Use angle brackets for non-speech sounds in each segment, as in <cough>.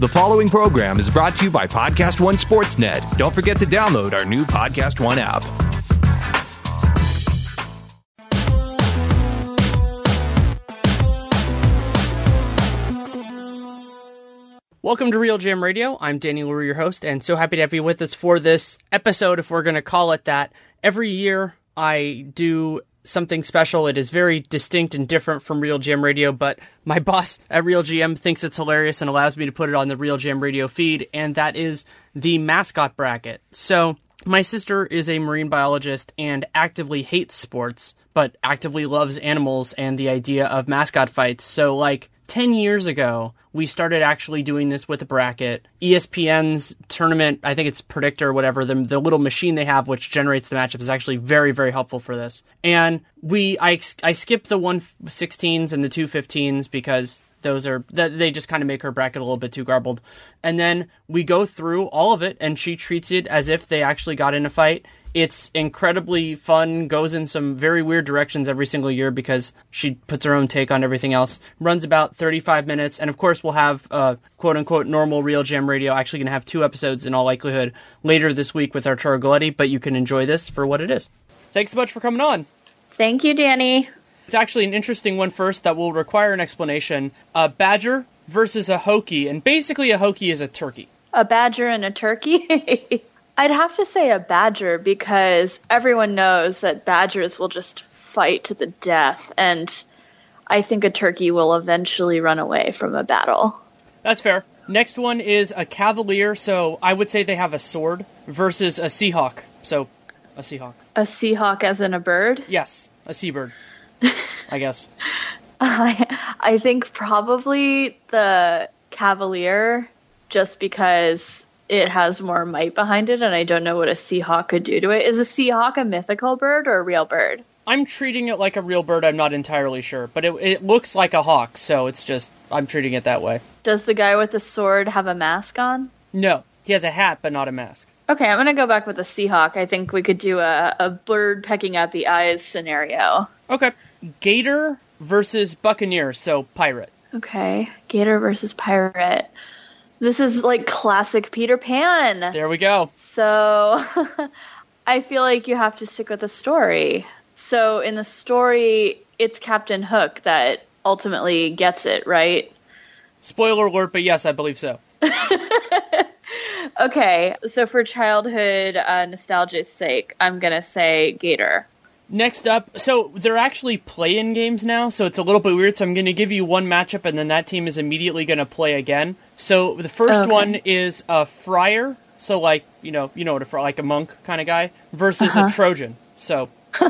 The following program is brought to you by Podcast One Sportsnet. Don't forget to download our new Podcast One app. Welcome to RealGM Radio. I'm Danny Leroux, your host, and so happy to have you with us for this episode, if we're going to call it that. Every year, I do something special. It is very distinct and different from RealGM Radio, but my <laughs> boss at RealGM thinks it's hilarious and allows me to put it on the RealGM Radio feed, and that is the mascot bracket. So, my sister is a marine biologist and actively hates sports, but actively loves animals and the idea of mascot fights. So, like, 10 years ago, we started actually doing this with a bracket. ESPN's tournament, I think it's Predictor or whatever, the, the little machine they have which generates the matchup is actually very, very helpful for this. And we, I, I skipped the 116s and the 215s because those are, they just kind of make her bracket a little bit too garbled. And then we go through all of it and she treats it as if they actually got in a fight it's incredibly fun, goes in some very weird directions every single year because she puts her own take on everything else. Runs about 35 minutes, and of course, we'll have uh, quote unquote normal RealGM Radio. Actually, going to have two episodes in all likelihood later this week with Arturo Galletti, but you can enjoy this for what it is. Thanks so much for coming on. Thank you, Danny. It's actually an interesting one first that will require an explanation. A badger versus a hokie, and basically, a hokie is a turkey. A badger and a turkey? <laughs> I'd have to say a badger because everyone knows that badgers will just fight to the death, and I think a turkey will eventually run away from a battle. That's fair. Next one is a cavalier, so I would say they have a sword versus a seahawk. So, a seahawk. A seahawk as in a bird? Yes, a seabird. <laughs> I guess. I I think probably the cavalier just because it has more might behind it, and I don't know what a seahawk could do to it. Is a seahawk a mythical bird or a real bird? I'm treating it like a real bird. I'm not entirely sure, but it, it looks like a hawk, so it's just I'm treating it that way. Does the guy with the sword have a mask on? No, he has a hat, but not a mask. Okay, I'm gonna go back with the Seahawk. I think we could do a, a bird pecking out the eyes scenario. Okay, Gator versus Buccaneer, so pirate. Okay, Gator versus pirate. This is like classic Peter Pan. There we go. So <laughs> I feel like you have to stick with the story. So in the story, it's Captain Hook that ultimately gets it, right? Spoiler alert, but yes, I believe so. <laughs> okay, so for childhood uh, nostalgia's sake, I'm gonna say Gator. Next up, so they're actually play-in games now, so it's a little bit weird. So I'm going to give you one matchup, and then that team is immediately going to play again. So the first okay. one is a friar, so like you know, you know what a fri- like a monk kind of guy, versus uh-huh. a Trojan. So. <laughs>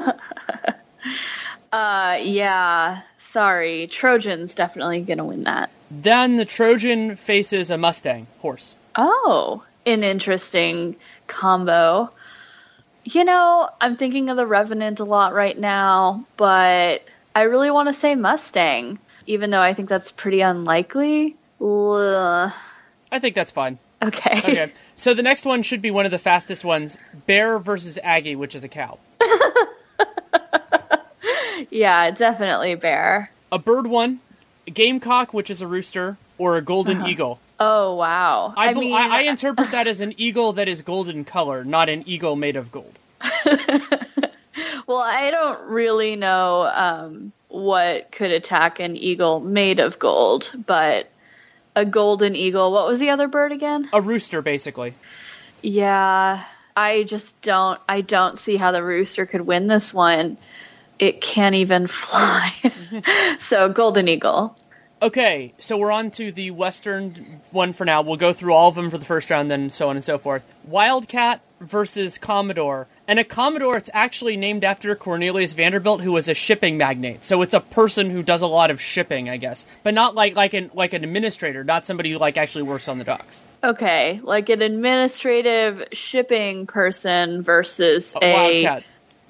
uh, yeah. Sorry, Trojan's definitely going to win that. Then the Trojan faces a Mustang horse. Oh, an interesting combo. You know, I'm thinking of the Revenant a lot right now, but I really want to say Mustang, even though I think that's pretty unlikely. Ugh. I think that's fine. Okay. Okay. So the next one should be one of the fastest ones Bear versus Aggie, which is a cow. <laughs> yeah, definitely bear. A bird one, a gamecock, which is a rooster, or a golden uh-huh. eagle. Oh wow! I, I mean, I, I interpret that as an <laughs> eagle that is golden color, not an eagle made of gold. <laughs> well, I don't really know um, what could attack an eagle made of gold, but a golden eagle. What was the other bird again? A rooster, basically. Yeah, I just don't. I don't see how the rooster could win this one. It can't even <laughs> fly. so golden eagle. Okay, so we're on to the Western one for now. We'll go through all of them for the first round, then so on and so forth. Wildcat versus Commodore. And a Commodore, it's actually named after Cornelius Vanderbilt, who was a shipping magnate. So it's a person who does a lot of shipping, I guess, but not like like an like an administrator, not somebody who like actually works on the docks. Okay, like an administrative shipping person versus A a wildcat.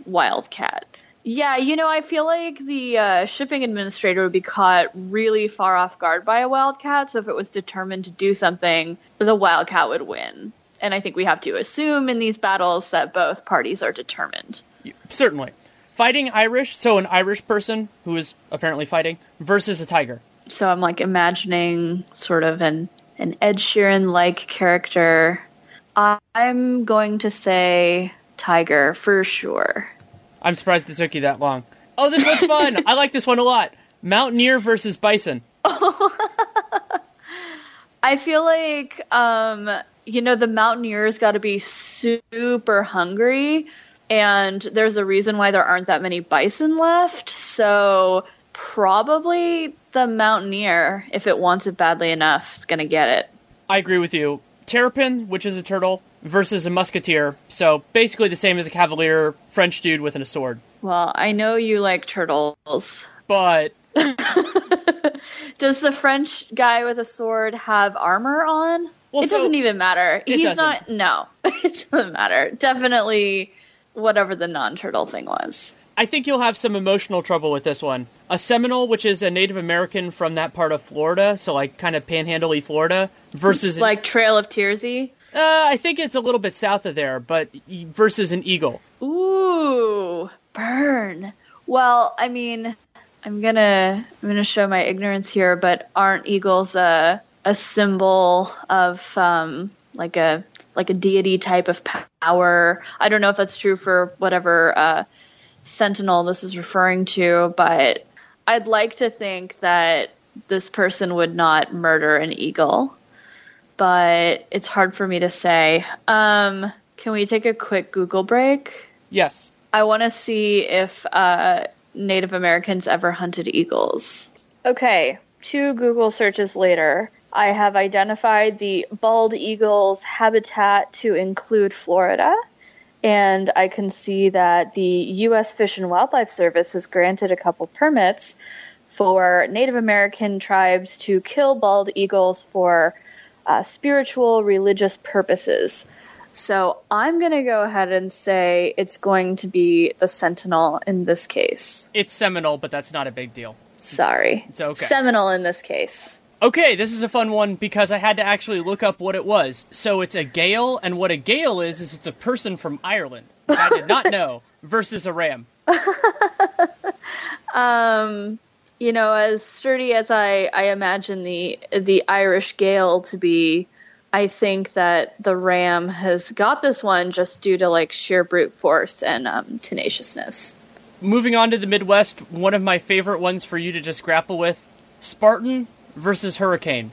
wildcat. Yeah, you know, I feel like the uh, shipping administrator would be caught really far off guard by a wildcat. So if it was determined to do something, the wildcat would win. And I think we have to assume in these battles that both parties are determined. Certainly. Fighting Irish, so an Irish person who is apparently fighting, versus a tiger. So I'm like imagining sort of an an Ed Sheeran like character. I'm going to say tiger for sure. I'm surprised it took you that long. Oh, this one's fun. I like this one a lot. Mountaineer versus bison. <laughs> I feel like um, you know the mountaineers got to be super hungry, and there's a reason why there aren't that many bison left. So probably the mountaineer, if it wants it badly enough, is gonna get it. I agree with you. Terrapin, which is a turtle, versus a musketeer. So basically the same as a cavalier French dude with a sword. Well, I know you like turtles. But <laughs> Does the French guy with a sword have armor on? Well, it so- doesn't even matter. He's doesn't. not. No, <laughs> it doesn't matter. Definitely, whatever the non-turtle thing was. I think you'll have some emotional trouble with this one. A Seminole, which is a Native American from that part of Florida, so like kind of panhandle Florida, versus It's like Trail of Tearsy. Uh, I think it's a little bit south of there, but versus an eagle. Ooh, burn. Well, I mean, I'm gonna I'm gonna show my ignorance here, but aren't eagles a a symbol of um like a like a deity type of power? I don't know if that's true for whatever uh, sentinel this is referring to, but I'd like to think that this person would not murder an eagle, but it's hard for me to say. Um, can we take a quick Google break? Yes. I want to see if uh, Native Americans ever hunted eagles. Okay, two Google searches later, I have identified the bald eagle's habitat to include Florida. And I can see that the U.S. Fish and Wildlife Service has granted a couple permits for Native American tribes to kill bald eagles for uh, spiritual, religious purposes. So I'm going to go ahead and say it's going to be the Sentinel in this case. It's Seminole, but that's not a big deal. Sorry. It's okay. Seminole in this case. Okay, this is a fun one because I had to actually look up what it was. So it's a Gael, and what a Gael is, is it's a person from Ireland. I did not <laughs> know, versus a ram. <laughs> Um, you know, as sturdy as I, I imagine the the Irish Gael to be, I think that the Ram has got this one just due to like sheer brute force and um, tenaciousness. Moving on to the Midwest, one of my favorite ones for you to just grapple with Spartan versus Hurricane.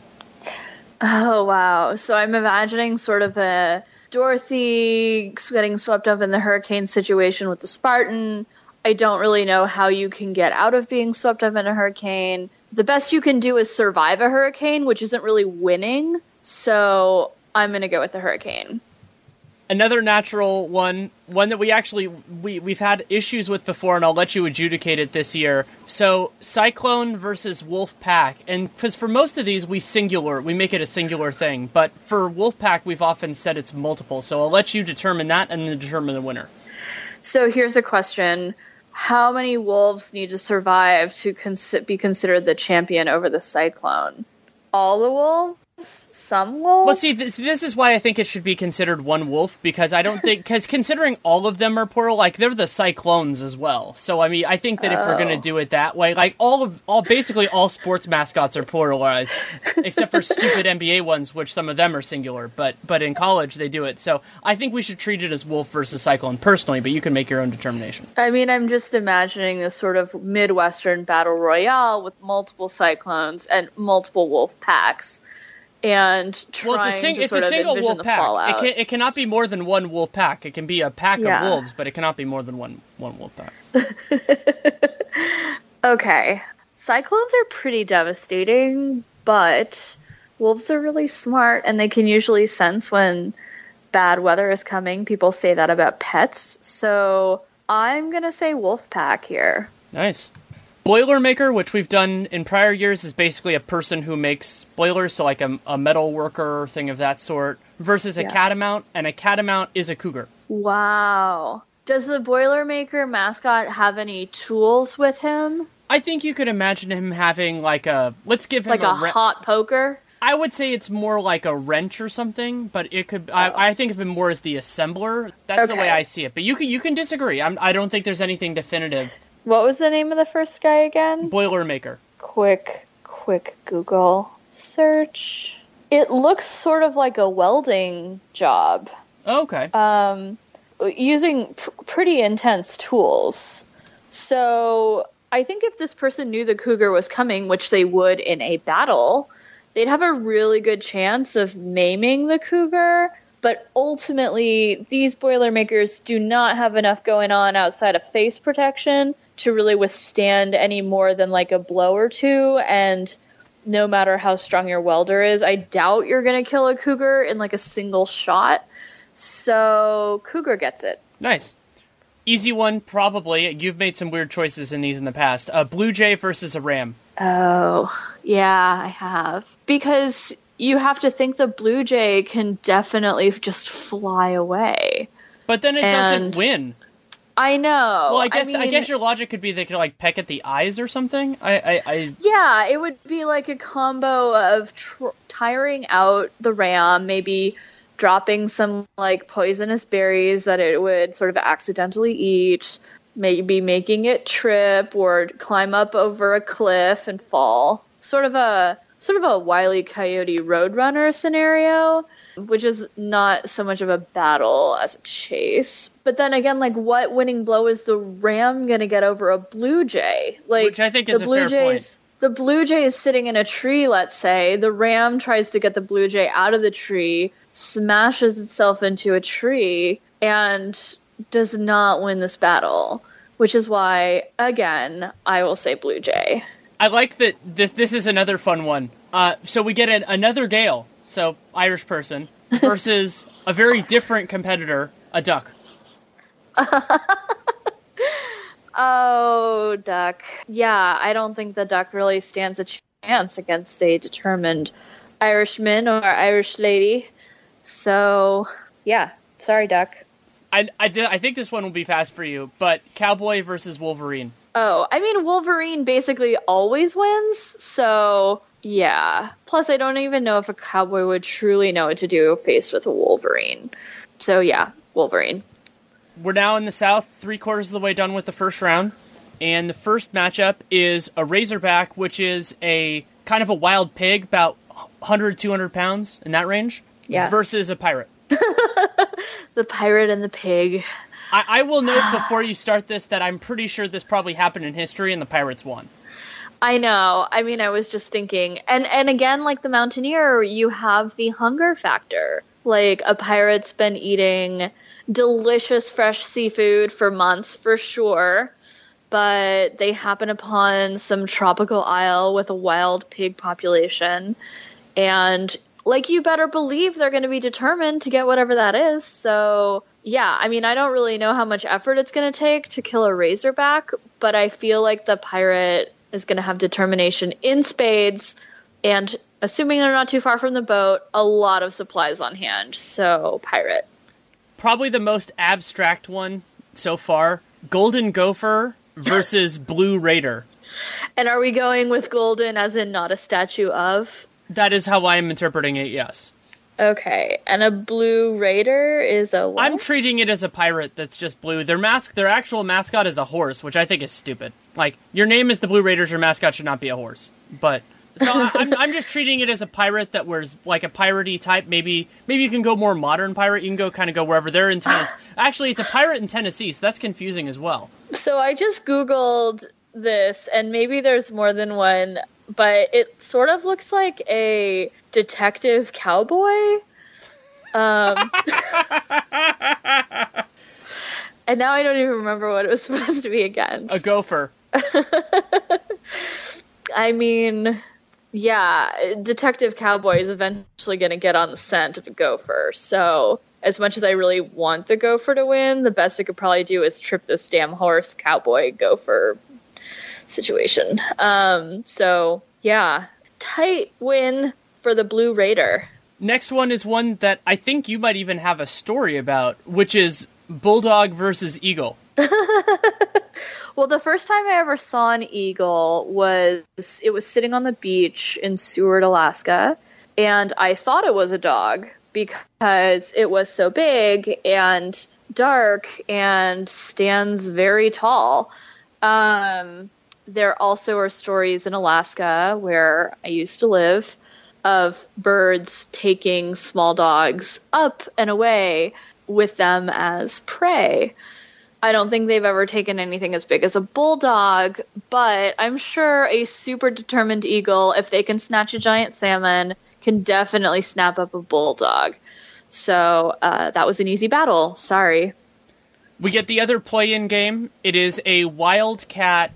Oh wow! So I'm imagining sort of a Dorothy getting swept up in the hurricane situation with the Spartan. I don't really know how you can get out of being swept up in a hurricane. The best you can do is survive a hurricane, which isn't really winning. So I'm gonna go with the hurricane. Another natural one, one that we actually we we've had issues with before, and I'll let you adjudicate it this year. So Cyclone versus Wolf Pack, and because for most of these we singular, we make it a singular thing, but for Wolf Pack we've often said it's multiple. So I'll let you determine that and then determine the winner. So here's a question: How many wolves need to survive to be considered the champion over the cyclone? All the wolves? Some wolves. Well, see, this, this is why I think it should be considered one wolf because I don't think <laughs> because considering all of them are plural, like they're the cyclones as well. So I mean, I think that if we're gonna Oh. do it that way, like all of all basically all sports mascots are pluralized, <laughs> except for stupid NBA ones, which some of them are singular. But but in college they do it. So I think we should treat it as wolf versus cyclone personally. But you can make your own determination. I mean, I'm just imagining a sort of Midwestern battle royale with multiple cyclones and multiple wolf packs, and trying Well, it's a, sing- to it's sort a of single envision wolf the pack. It, fallout. can, it cannot be more than one wolf pack. It can be a pack Yeah. of wolves, but it cannot be more than one one wolf pack. <laughs> Okay. Cyclones are pretty devastating, but wolves are really smart and they can usually sense when bad weather is coming. People say that about pets. So I'm going to say wolf pack here. Nice. Boilermaker, which we've done in prior years, is basically a person who makes boilers, so like a, a metal worker or thing of that sort, versus a Yeah. catamount, and a catamount is a cougar. Wow. Does the Boilermaker mascot have any tools with him? I think you could imagine him having like a let's give him Like a re- hot poker? I would say it's more like a wrench or something, but it could. I, oh. I think of him more as the assembler. That's the way Oh. I see it. But you can you can disagree. I'm, I don't think there's anything definitive. What was the name of the first guy again? Boilermaker. quick, quick Google search. It looks sort of like a welding job, Oh, okay. um, using pr- pretty intense tools. So I think if this person knew the cougar was coming, which they would in a battle, they'd have a really good chance of maiming the cougar. But ultimately, these Boilermakers do not have enough going on outside of face protection to really withstand any more than like a blow or two. And no matter how strong your welder is, I doubt you're going to kill a cougar in like a single shot. So, cougar gets it. Nice. Easy one, probably. You've made some weird choices in these in the past. A blue jay versus a ram. Oh, yeah, I have. Because you have to think the blue jay can definitely just fly away. But then it And- doesn't win. I know. Well, I guess I, mean, guess your logic could be they could like peck at the eyes or something. I I, I Yeah, it would be like a combo of tr- tiring out the ram, maybe dropping some like poisonous berries that it would sort of accidentally eat, maybe making it trip or climb up over a cliff and fall. Sort of a sort of a wily coyote roadrunner scenario, which is not so much of a battle as a chase. But then again, like what winning blow is the ram going to get over a blue jay? Like Which I think is the a blue jays the blue jay is sitting in a tree, let's say. The ram tries to get the blue jay out of the tree, smashes itself into a tree, and does not win this battle. Which is why, again, I will say blue jay. I like that this this is another fun one. Uh, so we get an, another Gael, so Irish person, versus a very different competitor, a duck. <laughs> Oh, duck. Yeah, I don't think the duck really stands a chance against a determined Irishman or Irish lady. So, yeah, sorry, duck. I I, th- I think this one will be fast for you, but cowboy versus Wolverine. Oh, I mean, Wolverine basically always wins, so yeah. Plus, I don't even know if a cowboy would truly know what to do faced with a Wolverine. So, yeah, Wolverine. We're now in the South, three quarters of the way done with the first round, and the first matchup is a Razorback, which is a kind of a wild pig, about 100 200 pounds in that range, Yeah. versus a pirate. <laughs> The pirate and the pig. I, I will note before you start this that I'm pretty sure this probably happened in history and the pirates won. I know. I mean, I was just thinking, and and again, like the Mountaineer, you have the hunger factor. Like a pirate's been eating delicious fresh seafood for months for sure, but they happen upon some tropical isle with a wild pig population, and like you better believe they're going to be determined to get whatever that is. So yeah, I mean, I don't really know how much effort it's going to take to kill a razorback, but I feel like the pirate is going to have determination in spades, and assuming they're not too far from the boat, a lot of supplies on hand. So pirate. Probably the most abstract one so far Golden Gopher versus <laughs> Blue Raider. And are we going with golden as in not a statue of? That is how I am interpreting it. Yes. Okay, and a blue raider is a. I'm treating it as a pirate that's just blue. Their mask, their actual mascot is a horse, which I think is stupid. Like your name is the Blue Raiders, your mascot should not be a horse. But so I, I'm, <laughs> I'm just treating it as a pirate that wears like a piratey type. Maybe maybe you can go more modern pirate. You can go kind of go wherever they're in Tennessee. <sighs> Actually, it's a pirate in Tennessee, so that's confusing as well. So I just googled this, and maybe there's more than one, but it sort of looks like a detective cowboy. Um, <laughs> and now I don't even remember what it was <laughs> supposed to be against. A gopher. <laughs> I mean, yeah, Detective Cowboy is eventually going to get on the scent of a gopher. So, as much as I really want the gopher to win, the best I could probably do is trip this damn horse cowboy gopher situation. Um, so, yeah, tight win for the Blue Raider. Next one is one that I think you might even have a story about, which is Bulldog versus Eagle. <laughs> Well, the first time I ever saw an eagle was it was sitting on the beach in Seward, Alaska, and I thought it was a dog because it was so big and dark and stands very tall. Um, there also are stories in Alaska where I used to live of birds taking small dogs up and away with them as prey. I don't think they've ever taken anything as big as a bulldog, but I'm sure a super determined eagle, if they can snatch a giant salmon, can definitely snap up a bulldog. So uh, that was an easy battle. Sorry. We get the other play in game. It is a wildcat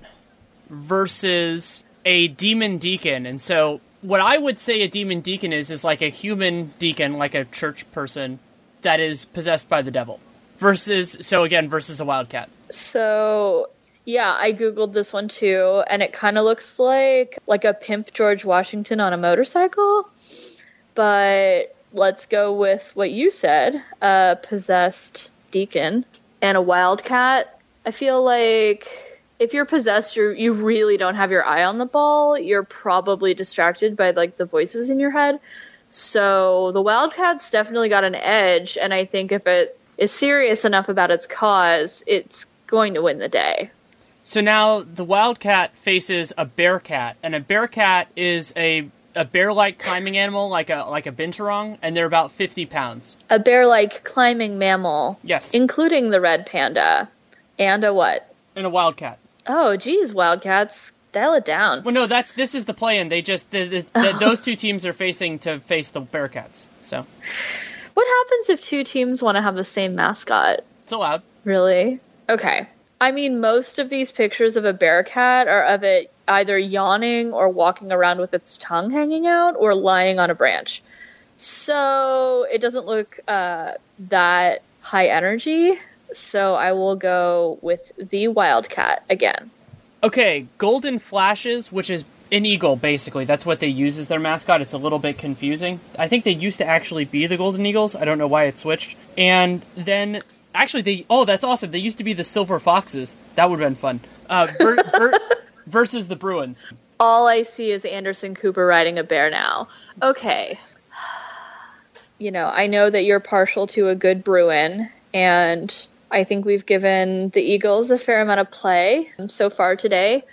versus a demon deacon. And so, what I would say a demon deacon is, is like a human deacon, like a church person that is possessed by the devil versus so again versus a wildcat. So yeah, I googled this one too, and it kind of looks like like a pimp George Washington on a motorcycle. But let's go with what you said: a possessed deacon and a wildcat. I feel like if you're possessed, you you really don't have your eye on the ball. You're probably distracted by like the voices in your head. So the wildcat's definitely got an edge, and I think if it is serious enough about its cause, it's going to win the day. So now the Wildcat faces a Bearcat, and a Bearcat is a a bear-like climbing animal, like a like a binturong, and they're about fifty pounds. A bear-like climbing mammal. Yes, including the red panda, and a what? And a wildcat. Oh, geez, Wildcats, dial it down. Well, no, that's this is the plan. They just the, the, the, <laughs> those two teams are facing to face the Bearcats. So what happens if two teams want to have the same mascot? It's allowed. Really? Okay. I mean, most of these pictures of a bearcat are of it either yawning or walking around with its tongue hanging out or lying on a branch. So it doesn't look uh, that high energy. So I will go with the wildcat again. Okay, Golden Flashes, which is an eagle, basically. That's what they use as their mascot. It's a little bit confusing. I think they used to actually be the Golden Eagles. I don't know why it switched. And then, actually, they. Oh, that's awesome. They used to be the Silver Foxes. That would have been fun. Uh, ver, ver, <laughs> versus the Bruins. All I see is Anderson Cooper riding a bear now. Okay. <sighs> You know, I know that you're partial to a good Bruin, and I think we've given the Eagles a fair amount of play so far today.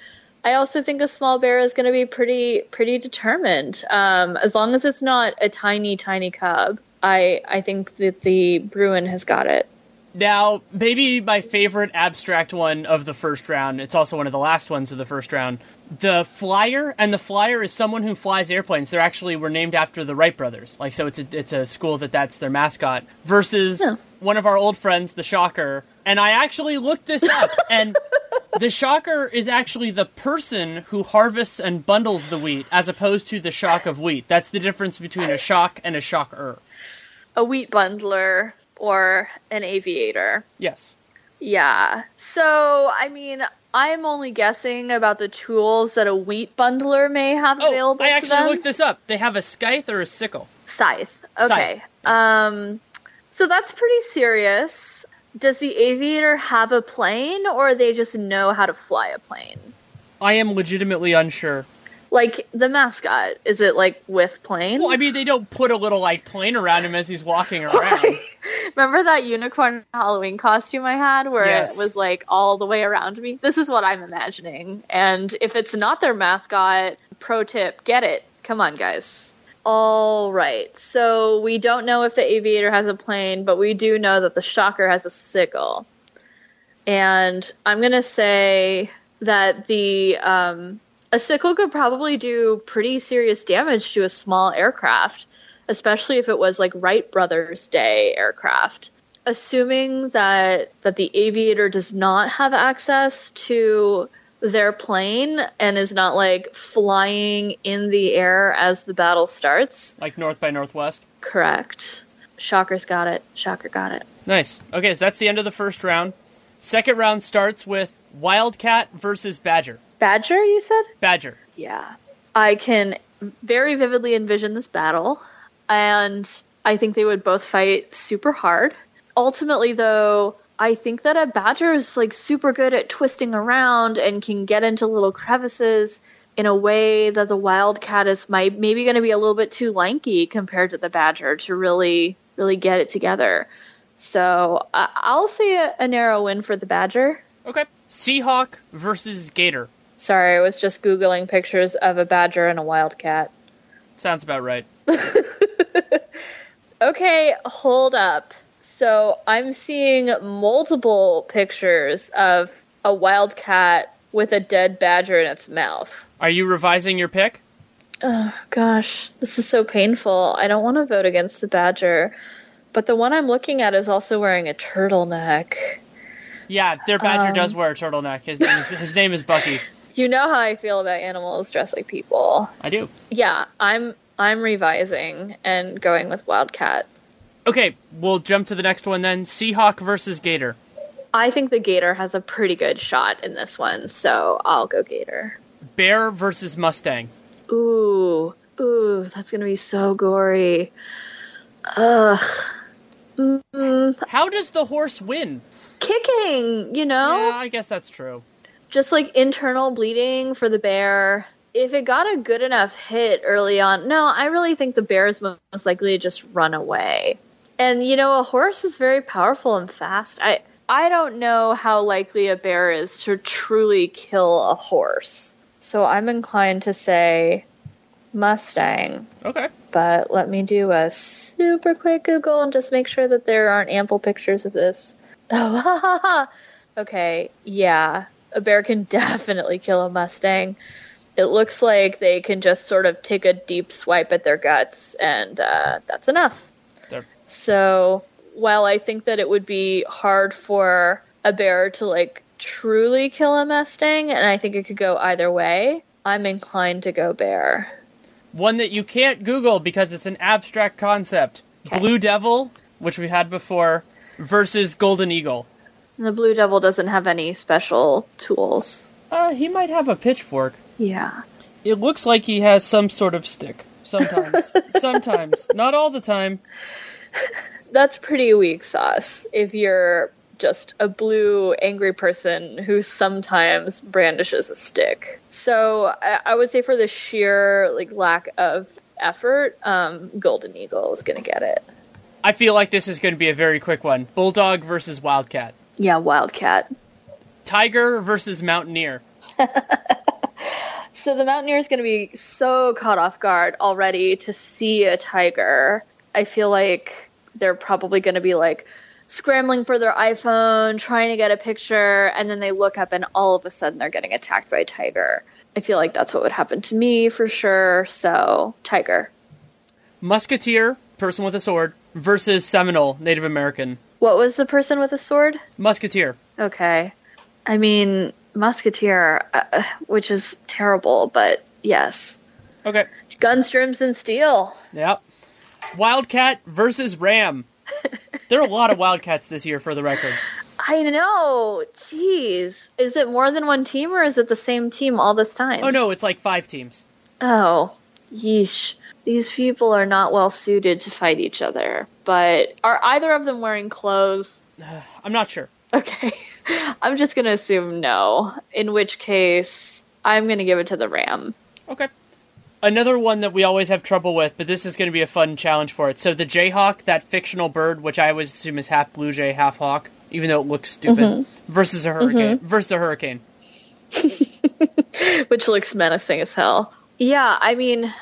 I also think a small bear is going to be pretty pretty determined. Um, as long as it's not a tiny tiny cub, I I think that the Bruin has got it. Now, maybe my favorite abstract one of the first round. It's also one of the last ones of the first round. The flyer, and the flyer is someone who flies airplanes. They're actually were named after the Wright brothers. Like so, it's a it's a school that that's their mascot. Versus yeah. one of our old friends, the Shocker. And I actually looked this up, <laughs> and the shocker is actually the person who harvests and bundles the wheat as opposed to the shock of wheat. That's the difference between a shock and a shocker. A wheat bundler or an aviator. Yes. Yeah. So, I mean, I'm only guessing about the tools that a wheat bundler may have oh, available I actually them. looked this up. They have a scythe or a sickle. Scythe. Okay. Scythe. Um so that's pretty serious does the aviator have a plane or they just know how to fly a plane? I am legitimately unsure. Like the mascot, is it like with plane? Well, I mean, they don't put a little like plane around him as he's walking around. <laughs> <laughs> Remember that unicorn Halloween costume I had where Yes. it was like all the way around me? This is what I'm imagining. And if it's not their mascot, pro tip, get it. Come on, guys. All right. So we don't know if the aviator has a plane, but we do know that the shocker has a sickle. And I'm going to say that the um, a sickle could probably do pretty serious damage to a small aircraft, especially if it was like Wright Brothers Day aircraft. Assuming that that the aviator does not have access to their plane and is not like flying in the air as the battle starts. like North by Northwest. Correct. Shocker's got it. Shocker got it. Nice. Okay, so that's the end of the first round. Second round starts with Wildcat versus Badger. Badger, you said? Badger. Yeah. I can very vividly envision this battle, and I think they would both fight super hard. Ultimately, though, I think that a badger is like super good at twisting around and can get into little crevices in a way that the wildcat is might maybe going to be a little bit too lanky compared to the badger to really really get it together. So I I'll say a, a narrow win for the badger. Okay. Seahawk versus Gator. Sorry, I was just googling pictures of a badger and a wildcat. Sounds about right. <laughs> Okay, hold up. So I'm seeing multiple pictures of a wildcat with a dead badger in its mouth. Are you revising your pick? Oh gosh, this is so painful. I don't want to vote against the badger. But the one I'm looking at is also wearing a turtleneck. Yeah, their Badger Um. does wear a turtleneck. His name is his name is Bucky. <laughs> You know how I feel about animals dressed like people. I do. Yeah, I'm I'm revising and going with wildcat. Okay, we'll jump to the next one then. Seahawk versus Gator. I think the gator has a pretty good shot in this one, so I'll go gator. Bear versus Mustang. Ooh, ooh, that's gonna be so gory. Ugh. Mm, How does the horse win? kicking, you know? Yeah, I guess that's true. Just like internal bleeding for the bear. If it got a good enough hit early on, no, I really think the bear is most likely to just run away. And you know, a horse is very powerful and fast. I I don't know how likely a bear is to truly kill a horse. So I'm inclined to say Mustang. Okay. but let me do a super quick Google and just make sure that there aren't ample pictures of this. Oh, ha ha ha. Okay, yeah, a bear can <laughs> definitely kill a Mustang. It looks like they can just sort of take a deep swipe at their guts, and uh, that's enough. So, while I think that it would be hard for a bear to like truly kill a Mustang, and I think it could go either way, I'm inclined to go bear. One that you can't Google because it's an abstract concept. Okay. Blue Devil, which we had before, versus Golden Eagle. The Blue Devil doesn't have any special tools. Uh, he might have a pitchfork. Yeah. It looks like he has some sort of stick. Sometimes. <laughs> Sometimes. Not all the time. <laughs> That's pretty weak sauce if you're just a blue angry person who sometimes brandishes a stick. So I, I would say for the sheer like lack of effort, um, Golden Eagle is gonna get it. I feel like this is going to be a very quick one. Bulldog versus Wildcat. Yeah, Wildcat. Tiger versus Mountaineer. <laughs> So the Mountaineer is going to be so caught off guard already to see a tiger. I feel like they're probably going to be like scrambling for their iPhone, trying to get a picture, and then they look up and all of a sudden they're getting attacked by a tiger. I feel like that's what would happen to me for sure. So, tiger. Musketeer, person with a sword, versus Seminole, Native American. What was the person with the sword? Musketeer. Okay. I mean, musketeer, uh, which is terrible, but yes. Okay. Guns, and steel. Yep. Wildcat versus Ram. <laughs> there are a lot of Wildcats this year, for the record. I know. Jeez. Is it more than one team or is it the same team all this time? Oh no, it's like five teams. Oh, yeesh. These people are not well suited to fight each other. But are either of them wearing clothes? <sighs> I'm not sure. Okay. <laughs> I'm just going to assume no. In which case, I'm going to give it to the Ram. Okay. Another one that we always have trouble with, but this is going to be a fun challenge for it. So the Jayhawk, that fictional bird, which I always assume is half blue jay, half hawk, even though it looks stupid, mm-hmm. versus a hurricane. Mm-hmm. Versus a hurricane. <laughs> which looks menacing as hell. Yeah, I mean,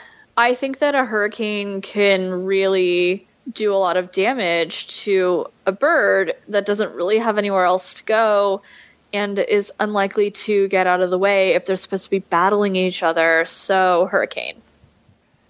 I think that a hurricane can really do a lot of damage to a bird that doesn't really have anywhere else to go and is unlikely to get out of the way if they're supposed to be battling each other. So, hurricane.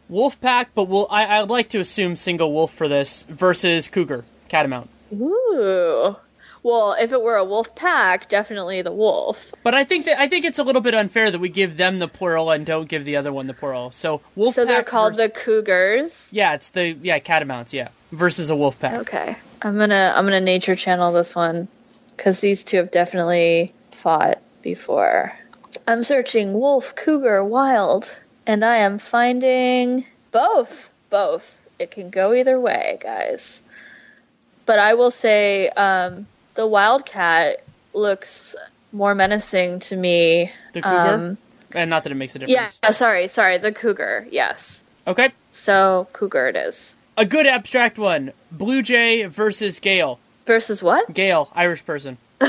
Wolf pack, but we'll, I, I'd like to assume single wolf for this versus cougar, catamount. Ooh. Well, if it were a wolf pack, definitely the wolf. But I think that I think it's a little bit unfair that we give them the plural and don't give the other one the plural. So wolf. So they're called vers- the cougars. Yeah, it's the yeah catamounts. Yeah, versus a wolf pack. Okay. I'm gonna I'm gonna nature channel this one because these two have definitely fought before. I'm searching wolf, cougar, wild, and I am finding both. Both. It can go either way, guys. But I will say um, the wildcat looks more menacing to me. The cougar, Um, and not that it makes a difference. yeah, sorry, sorry, the cougar. Yes. Okay, So cougar it is. a good abstract one: blue jay versus Gael. Versus what? Gael, Irish person. <laughs>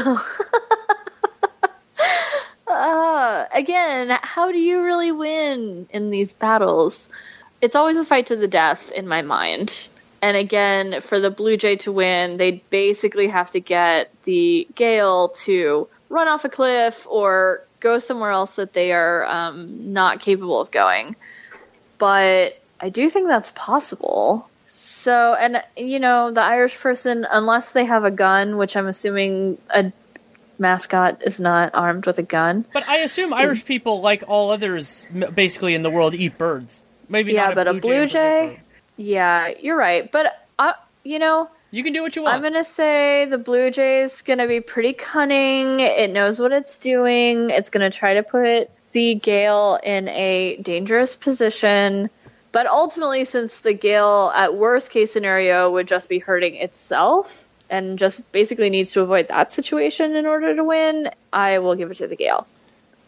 Uh, again, how do you really win in these battles? It's always a fight to the death in my mind. And again, for the Blue Jay to win, they basically have to get the Gael to run off a cliff or go somewhere else that they are um, not capable of going. But I do think that's possible. So, and you know, the Irish person, unless they have a gun, which I'm assuming a mascot is not armed with a gun. But I assume Irish people, like all others, basically in the world, eat birds. Maybe Yeah, not but a blue jay. Yeah, you're right. But uh, you know, You can do what you want. I'm gonna say the blue jay's gonna be pretty cunning. It knows what it's doing. It's gonna try to put the Gael in a dangerous position. But ultimately, since the Gael, at worst case scenario, would just be hurting itself and just basically needs to avoid that situation in order to win, I will give it to the Gael.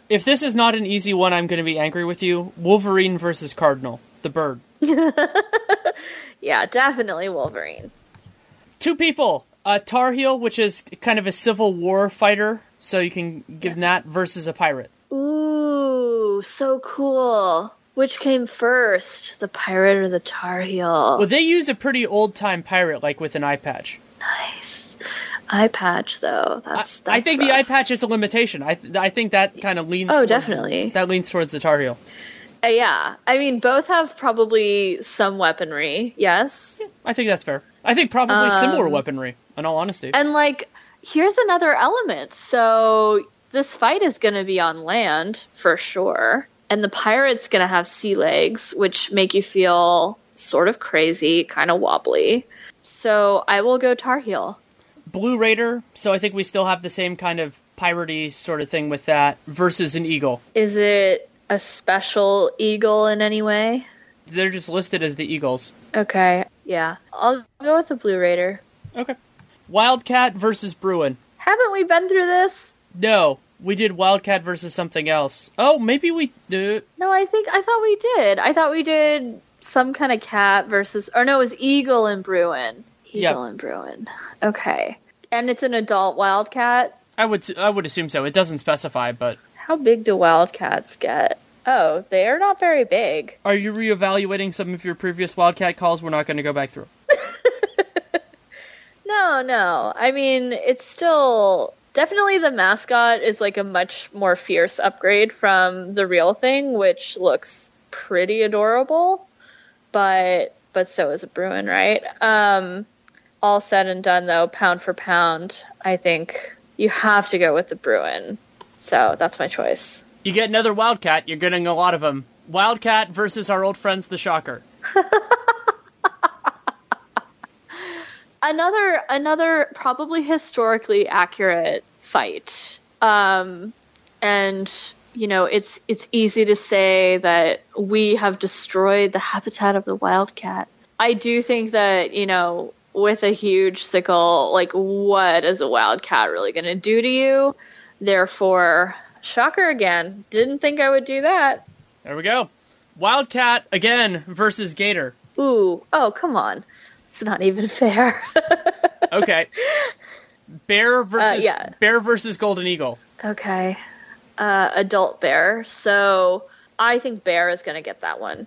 If this is not an easy one, I'm going to be angry with you. Wolverine versus Cardinal, the bird. <laughs> Yeah, definitely Wolverine. Two people. A Tar Heel, which is kind of a Civil War fighter, so you can give them that, versus a pirate. Ooh, so cool. Which came first, the pirate or the Tar Heel? Well, they use a pretty old time pirate, like with an eye patch. nice. Eye patch, though. That's, that's I think the eye patch is a limitation. I th- I think that kind of leans. Oh, towards- definitely. That leans towards the Tar Heel. Uh, yeah, I mean, both have probably some weaponry, yes. I think that's fair. I think probably Um, similar weaponry. In all honesty, And, like, here's another element. So, this fight is going to be on land, for sure. And the pirate's going to have sea legs, which make you feel sort of crazy, kind of wobbly. So, I will go Tar Heel. Blue Raider. So I think we still have the same kind of piratey sort of thing with that versus an eagle. Is it a special eagle in any way? They're just listed as the eagles. Okay, yeah. I'll go with the Blue Raider. Okay. Wildcat versus Bruin. Haven't we been through this? No, we did Wildcat versus something else. Oh, maybe we do. No, I think I thought we did. I thought we did some kind of cat versus or no, it was Eagle and Bruin. Eagle Yeah. and Bruin. Okay. And it's an adult wildcat. I would I would assume so. It doesn't specify, but How big do wildcats get? Oh, they're not very big. are you reevaluating some of your previous Wildcat calls? We're not going to go back through. <laughs> No, no. I mean, it's still definitely the mascot is like a much more fierce upgrade from the real thing, which looks pretty adorable. But but so is a Bruin, right? Um all said and done though, pound for pound, I think you have to go with the Bruin. So that's my choice. You get another Wildcat. You're getting a lot of them. Wildcat versus our old friends, the Shocker. <laughs> another another probably historically accurate fight um and you know it's it's easy to say that we have destroyed the habitat of the wildcat i do think that you know with a huge sickle like what is a wildcat really going to do to you therefore shocker again didn't think i would do that There we go. Wildcat again versus Gator. Ooh, oh, come on. It's not even <laughs> fair. Okay. Bear versus yeah. Bear versus Golden Eagle. okay. Uh, adult bear. So I think bear is going to get that one.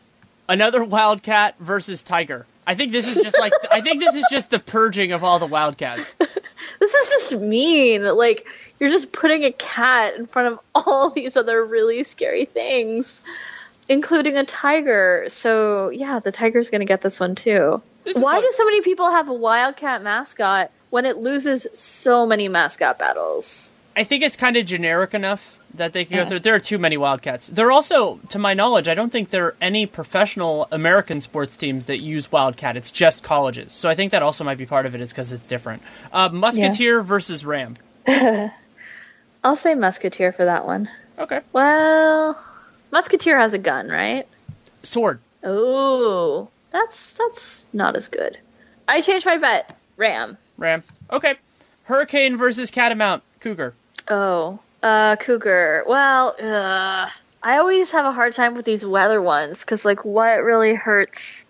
Another Wildcat versus Tiger. I think this is just like I think this is just the purging of all the Wildcats. <laughs> This is just mean. Like, you're just putting a cat in front of <laughs> all these other really scary things, including a tiger. So, yeah, the tiger's going to get this one too. This Why do so many people have a wildcat mascot when it loses so many mascot battles? I think it's kind of generic enough that they can go through. There are too many Wildcats. There are also, to my knowledge, I don't think there are any professional American sports teams that use Wildcat. It's just colleges. So I think that also might be part of it, is because it's different. Uh, Musketeer versus Ram. <laughs> I'll say musketeer for that one. Okay. Well, musketeer has a gun, right? Sword. Oh, that's that's not as good. I changed my bet. Ram. Ram. Okay. Hurricane versus Catamount. Cougar. Oh, uh, cougar. Well, uh, I always have a hard time with these weather ones because, like, what really hurts?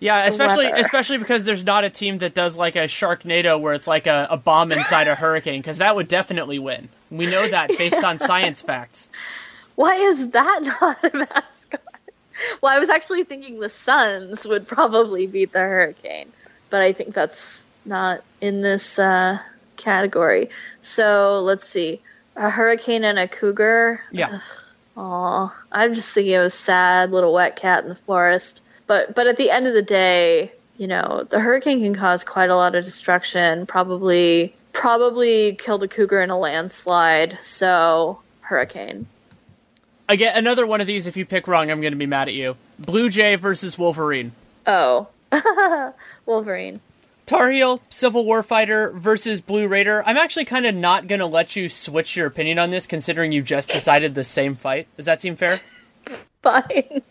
Yeah, especially weather. especially because there's not a team that does like a Sharknado where it's like a, a bomb inside a hurricane, because that would definitely win. We know that <laughs> based on science facts. Why is that <laughs> not a mascot? Well, I was actually thinking the Suns would probably beat the Hurricane, but I think that's not in this uh, category. So let's see, a Hurricane and a Cougar. Yeah. Aw, I'm just thinking of a sad little wet cat in the forest. But but at the end of the day, you know, the hurricane can cause quite a lot of destruction. Probably probably kill the cougar in a landslide. So hurricane. Again, another one of these. If you pick wrong, I'm going to be mad at you. Blue Jay versus Wolverine. Oh, <laughs> Wolverine. Tar Heel, Civil War fighter versus Blue Raider. I'm actually kind of not going to let you switch your opinion on this, considering you just decided the same fight. Does that seem fair? <laughs> Fine.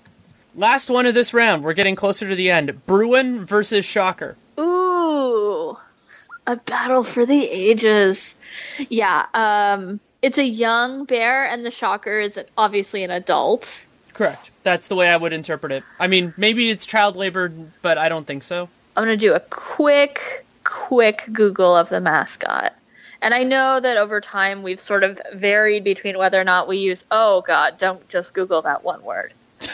Last one of this round. We're getting closer to the end. Bruin versus Shocker. Ooh, a battle for the ages. Yeah. Um, it's a young bear, and the shocker is obviously an adult. Correct. That's the way I would interpret it. I mean, maybe it's child labor, but I don't think so. I'm going to do a quick, quick Google of the mascot. And I know that over time we've sort of varied between whether or not we use, oh God, don't just Google that one word. <laughs>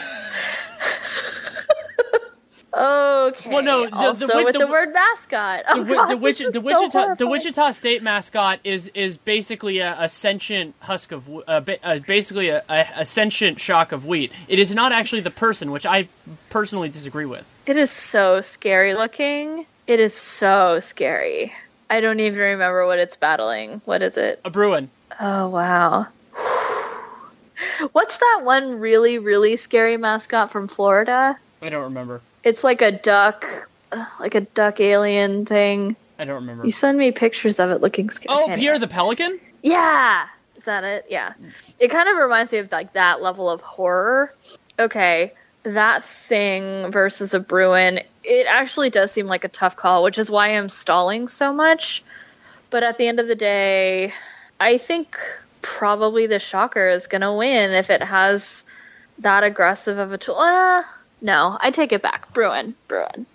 okay. Well, no, the- the also with the the, word mascot. Oh, The, God, the, Wich- the so Wichita the. Wichita State mascot is is basically a, a sentient husk of uh, uh, basically a, a, a sentient shock of wheat. It is not actually the person, which I personally disagree with. It is so scary looking. It is so scary. I don't even remember what it's battling. What is it? A Bruin. Oh wow. What's that one really really scary mascot from Florida? I don't remember. It's like a duck, like a duck alien thing. I don't remember. You send me pictures of it looking scary. Oh, Anyway. Pierre the Pelican. Yeah. Is that it? Yeah. It kind of reminds me of like that level of horror. Okay. That thing versus a Bruin, it actually does seem like a tough call, which is why I'm stalling so much. But at the end of the day, I think probably the Shocker is going to win if it has that aggressive of a tool. Uh, no, I take it back. Bruin. Bruin.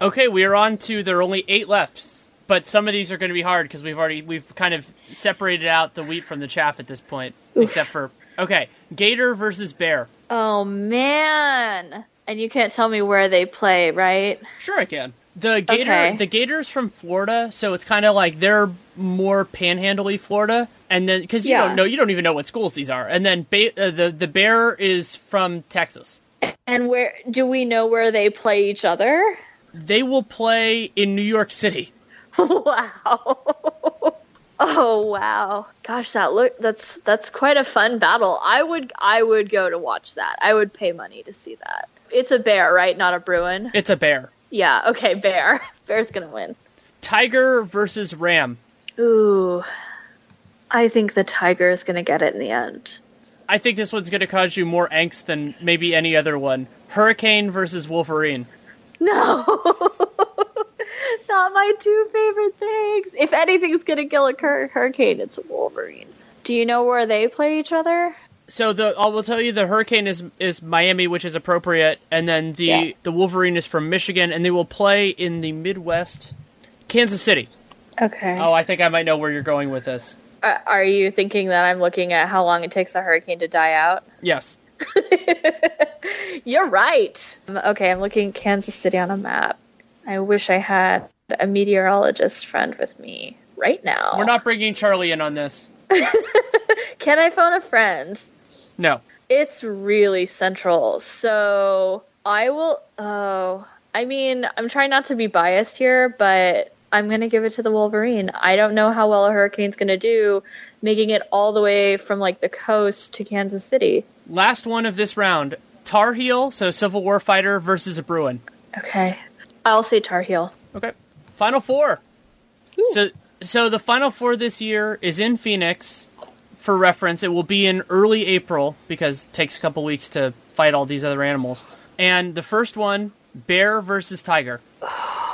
Okay, we are on to there are only eight left, but some of these are going to be hard because we've already we've kind of separated out the wheat from the chaff at this point, except for okay, Gator versus Bear. Oh, man. And you can't tell me where they play, right? Sure, I can. The Gator, Okay. the Gators from Florida, so it's kind of like they're more panhandly Florida, and then because you Yeah. don't know, you don't even know what schools these are, and then ba- uh, the the Bear is from Texas. And where do we know where they play each other? They will play in New York City. <laughs> wow. <laughs> oh wow. Gosh, that look that's that's quite a fun battle. I would I would go to watch that. I would pay money to see that. It's a bear, right? Not a Bruin. It's a bear. Yeah, okay, bear. <laughs> Bear's going to win. Tiger versus Ram. Ooh. I think the tiger is going to get it in the end. I think this one's going to cause you more angst than maybe any other one. Hurricane versus Wolverine. No. <laughs> Not my two favorite things. If anything's going to kill a cur- hurricane, it's a Wolverine. Do you know where they play each other? So the I will tell you the hurricane is is Miami, which is appropriate, and then the Yeah. the Wolverine is from Michigan, and they will play in the Midwest, Kansas City. Okay. Oh, I think I might know where you're going with this. Uh, are you thinking that I'm looking at how long it takes a hurricane to die out? <laughs> Yes. You're right. Um, Okay, I'm looking at Kansas City on a map. I wish I had a meteorologist friend with me right now. We're not bringing Charlie in on this. <laughs> Can I phone a friend? No. It's really central. So I will. Oh, I mean, I'm trying not to be biased here, but I'm going to give it to the Wolverine. I don't know how well a hurricane's going to do making it all the way from like the coast to Kansas City. Last one of this round. Tar Heel, so Civil War fighter versus a Bruin. Okay. I'll say Tar Heel. Okay. Final four. So so the final four this year is in Phoenix. For reference, it will be in early April because it takes a couple weeks to fight all these other animals. And the first one, bear versus tiger. <sighs> Oh.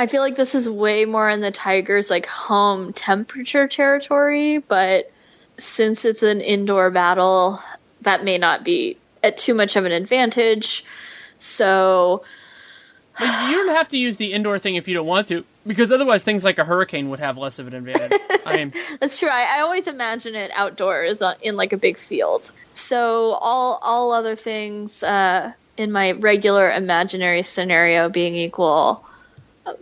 I feel like this is way more in the Tigers like home temperature territory, but since it's an indoor battle, that may not be at too much of an advantage. So You don't have to use the indoor thing if you don't want to, because otherwise things like a hurricane would have less of an advantage. <laughs> I mean, that's true. I, I always imagine it outdoors on, in like a big field. So all all other things uh, in my regular imaginary scenario being equal,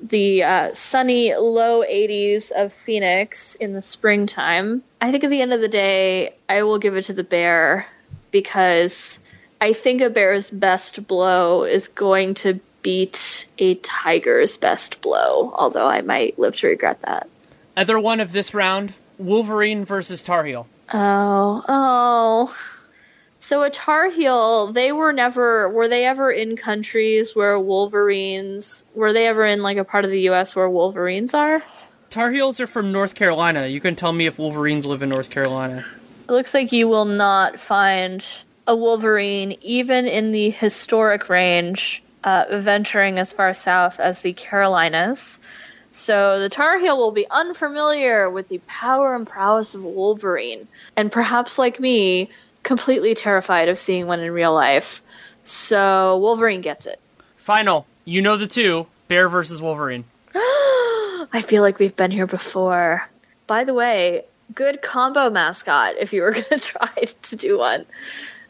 the uh, sunny low 80s of Phoenix in the springtime. I think at the end of the day, I will give it to the bear because I think a bear's best blow is going to beat a tiger's best blow, although I might live to regret that. other one of this round, Wolverine versus Tar Heel. Oh, oh. So a Tar Heel, they were never were they ever in countries where Wolverines were they ever in like a part of the US where Wolverines are? Tar Heels are from North Carolina. You can tell me if Wolverines live in North Carolina. It looks like you will not find a Wolverine even in the historic range uh, venturing as far south as the Carolinas. So the Tar Heel will be unfamiliar with the power and prowess of Wolverine, and perhaps like me, completely terrified of seeing one in real life. So Wolverine gets it. Final, you know the two, bear versus Wolverine. <gasps> I feel like we've been here before. By the way, good combo mascot if you were <laughs> going to try to do one.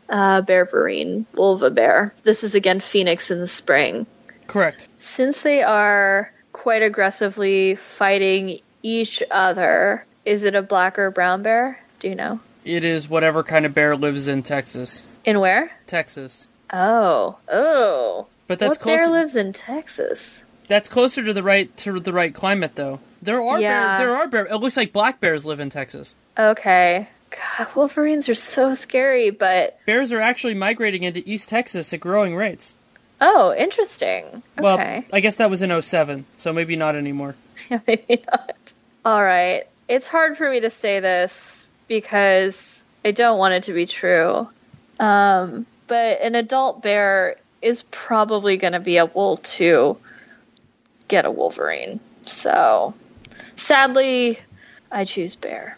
Uh, bear Vereen, Wolva Bear. This is again Phoenix in the spring. Correct. Since they are quite aggressively fighting each other, is it a black or brown bear? Do you know? It is whatever kind of bear lives in Texas. In where? Texas. Oh, oh. But that's what bear lives in Texas? That's closer to the right to the right climate, though. There are Yeah. bear, there are bear. It looks like black bears live in Texas. Okay. God, Wolverines are so scary, but Bears are actually migrating into East Texas at growing rates. oh, interesting. Okay. Well, I guess that was in 07, so maybe not anymore. Yeah, <laughs> maybe not. All right. It's hard for me to say this because I don't want it to be true. Um, but an adult bear is probably going to be able to get a Wolverine. So, sadly, I choose bear.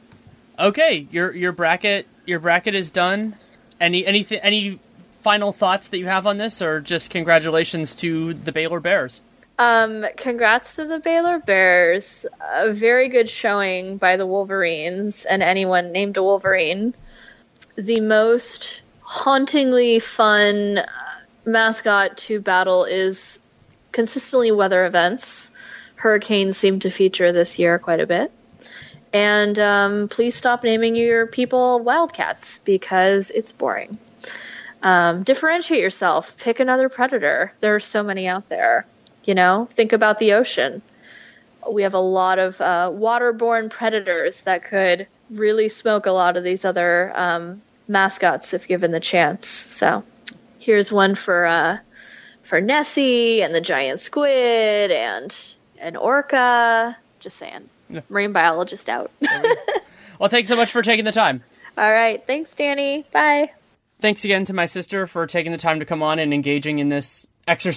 Okay, your your bracket your bracket is done. Any anything any final thoughts that you have on this, or just congratulations to the Baylor Bears? Um, congrats to the Baylor Bears. A very good showing by the Wolverines and anyone named a Wolverine. The most hauntingly fun uh, mascot to battle is consistently weather events. Hurricanes seem to feature this year quite a bit. And um, please stop naming your people Wildcats because it's boring. Um, differentiate yourself. Pick another predator. There are so many out there. You know, think about the ocean. We have a lot of uh, waterborne predators that could really smoke a lot of these other um, mascots if given the chance. So, here's one for uh, for Nessie and the giant squid and an orca. Just saying, marine biologist out. <laughs> Well, thanks so much for taking the time. All right, thanks, Danny. Bye. Thanks again to my sister for taking the time to come on and engaging in this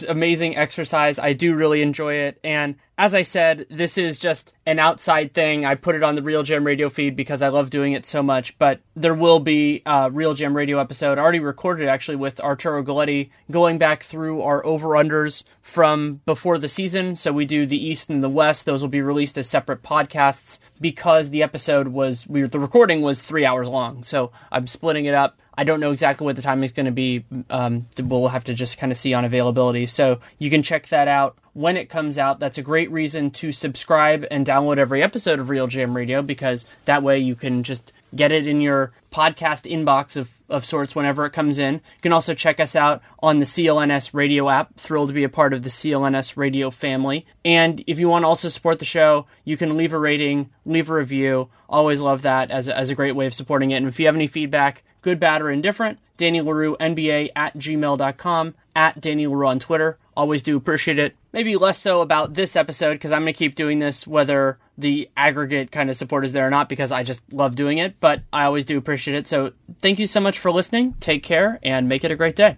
amazing exercise. I do really enjoy it. And as I said, this is just an outside thing. I put it on the RealGM Radio feed because I love doing it so much. But there will be a RealGM Radio episode already recorded actually with Arturo Galletti going back through our over unders from before the season. So we do the East and the West. Those will be released as separate podcasts because the episode was we the recording was three hours long. So I'm splitting it up. I don't know exactly what the timing is going to be. Um, we'll have to just kind of see on availability. So you can check that out when it comes out. That's a great reason to subscribe and download every episode of RealGM Radio because that way you can just get it in your podcast inbox of, of sorts whenever it comes in. You can also check us out on the CLNS radio app. Thrilled to be a part of the CLNS radio family. And if you want to also support the show, you can leave a rating, leave a review. Always love that as a, as a great way of supporting it. And if you have any feedback, good, bad, or indifferent, Danny Leroux, NBA at gmail.com, at Danny Leroux on Twitter. Always do appreciate it. Maybe less so about this episode because I'm going to keep doing this whether the aggregate kind of support is there or not because I just love doing it, but I always do appreciate it. So thank you so much for listening. Take care and make it a great day.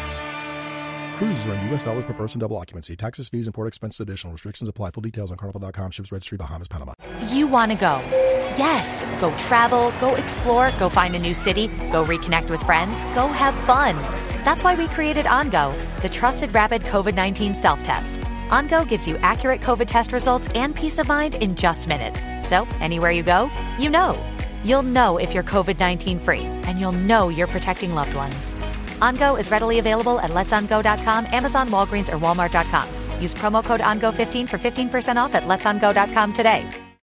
Cruises are in U.S. dollars per person, double occupancy. Taxes, fees, and port expenses additional. Restrictions apply. Full details on carnival.com. Ships registry, Bahamas, Panama. You want to go. Yes. Go travel, go explore, go find a new city, go reconnect with friends, go have fun. That's why we created OnGo, the trusted rapid COVID 19 self test. OnGo gives you accurate COVID test results and peace of mind in just minutes. So, anywhere you go, you know. You'll know if you're COVID 19 free, and you'll know you're protecting loved ones. OnGo is readily available at letsongo.com, Amazon, Walgreens, or Walmart.com. Use promo code ONGO15 for 15% off at letsongo.com today.